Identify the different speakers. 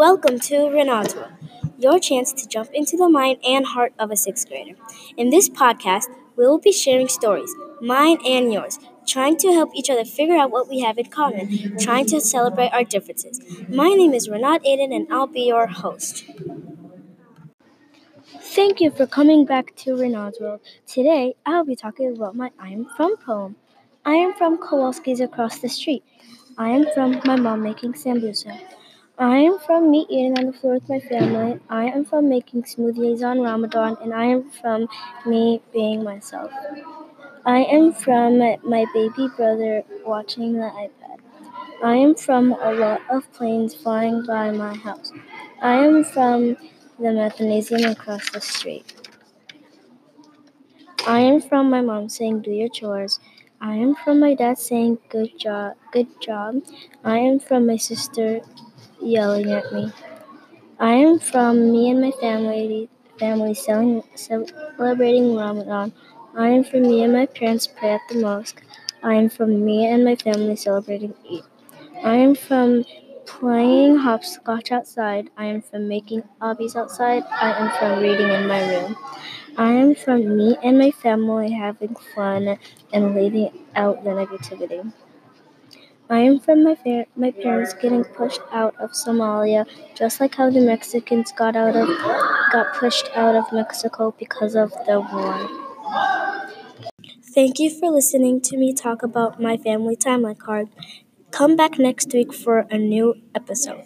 Speaker 1: Welcome to World, your chance to jump into the mind and heart of a sixth grader. In this podcast, we will be sharing stories, mine and yours, trying to help each other figure out what we have in common, trying to celebrate our differences. My name is Renaud Aiden, and I'll be your host. Thank you for coming back to Renaud's World. Today, I'll be talking about my I am from poem. I am from Kowalski's across the street. I am from my mom making sambusa. I am from me eating on the floor with my family. I am from making smoothies on Ramadan, and I am from me being myself. I am from my baby brother watching the iPad. I am from a lot of planes flying by my house. I am from the Mathnasium across the street. I am from my mom saying, Do your chores. I am from my dad saying, Good job, good job. I am from my sister yelling at me. I am from me and my family family celebrating Ramadan. I am from me and my parents pray at the mosque. I am from me and my family celebrating Eid. I am from playing hopscotch outside. I am from making obbies outside. I am from reading in my room. I am from me and my family having fun and leaving out the negativity. I am from my fa- my parents getting pushed out of Somalia, just like how the Mexicans got out of got pushed out of Mexico because of the war. Thank you for listening to me talk about my family timeline card. Come back next week for a new episode.